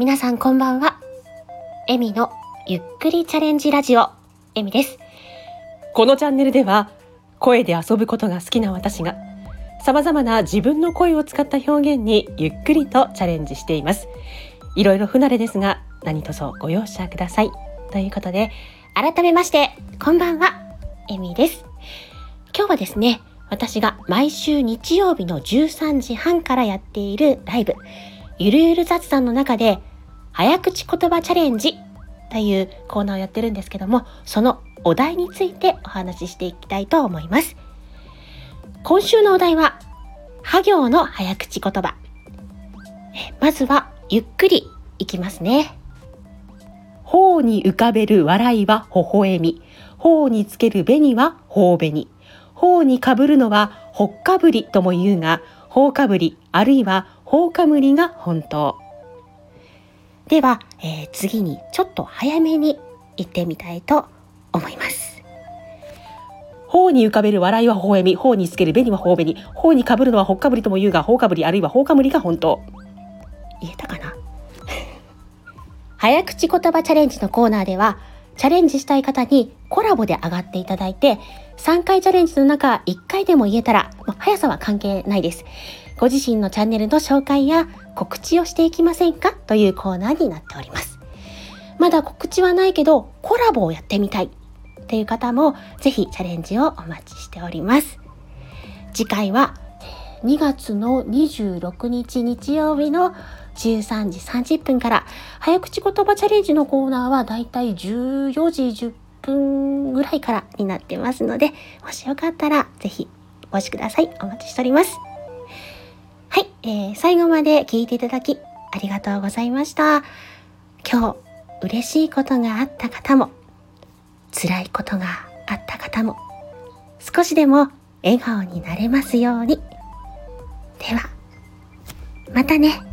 皆さんこんばんは。エミのゆっくりチャレンジラジオ、エミです。このチャンネルでは声で遊ぶことが好きな私が様々な自分の声を使った表現にゆっくりとチャレンジしています。いろいろ不慣れですが何卒ご容赦ください。ということで、改めまして、こんばんは、エミです。今日はですね、私が毎週日曜日の13時半からやっているライブ、ゆるゆる雑談の中で、早口言葉チャレンジというコーナーをやってるんですけども、そのお題についてお話ししていきたいと思います。今週のお題は、は行の早口言葉。まずは、ゆっくりいきますね。頬に浮かべる笑いは微笑み。頬につける紅は頬紅。頬にかぶるのはほっかぶりとも言うが、頬かぶりあるいは頬かむりが本当。では、えー次にちょっと早めに行ってみたいと思います。頬に浮かべる笑いは微笑み。頬につける紅は頬紅。頬にかぶるのはほっかぶりとも言うが、頬かぶりあるいは頬かむりが本当。言えたかな？早口言葉チャレンジのコーナーでは、チャレンジしたい方にコラボで上がっていただいて、3回チャレンジの中1回でも言えたら、まあ速さは関係ないです。ご自身のチャンネルの紹介や告知をしていきませんか？というコーナーになっております。まだ告知はないけど、コラボをやってみたいっていう方も、ぜひチャレンジをお待ちしております。次回は2月の26日日曜日の13時30分から早口言葉チャレンジのコーナーはだいたい14時10分ぐらいからになってますのでもしよかったらぜひお越しください。お待ちしております。はい、えー最後まで聞いていただきありがとうございました。今日嬉しいことがあった方も辛いことがあった方も少しでも笑顔になれますように。ではまたね。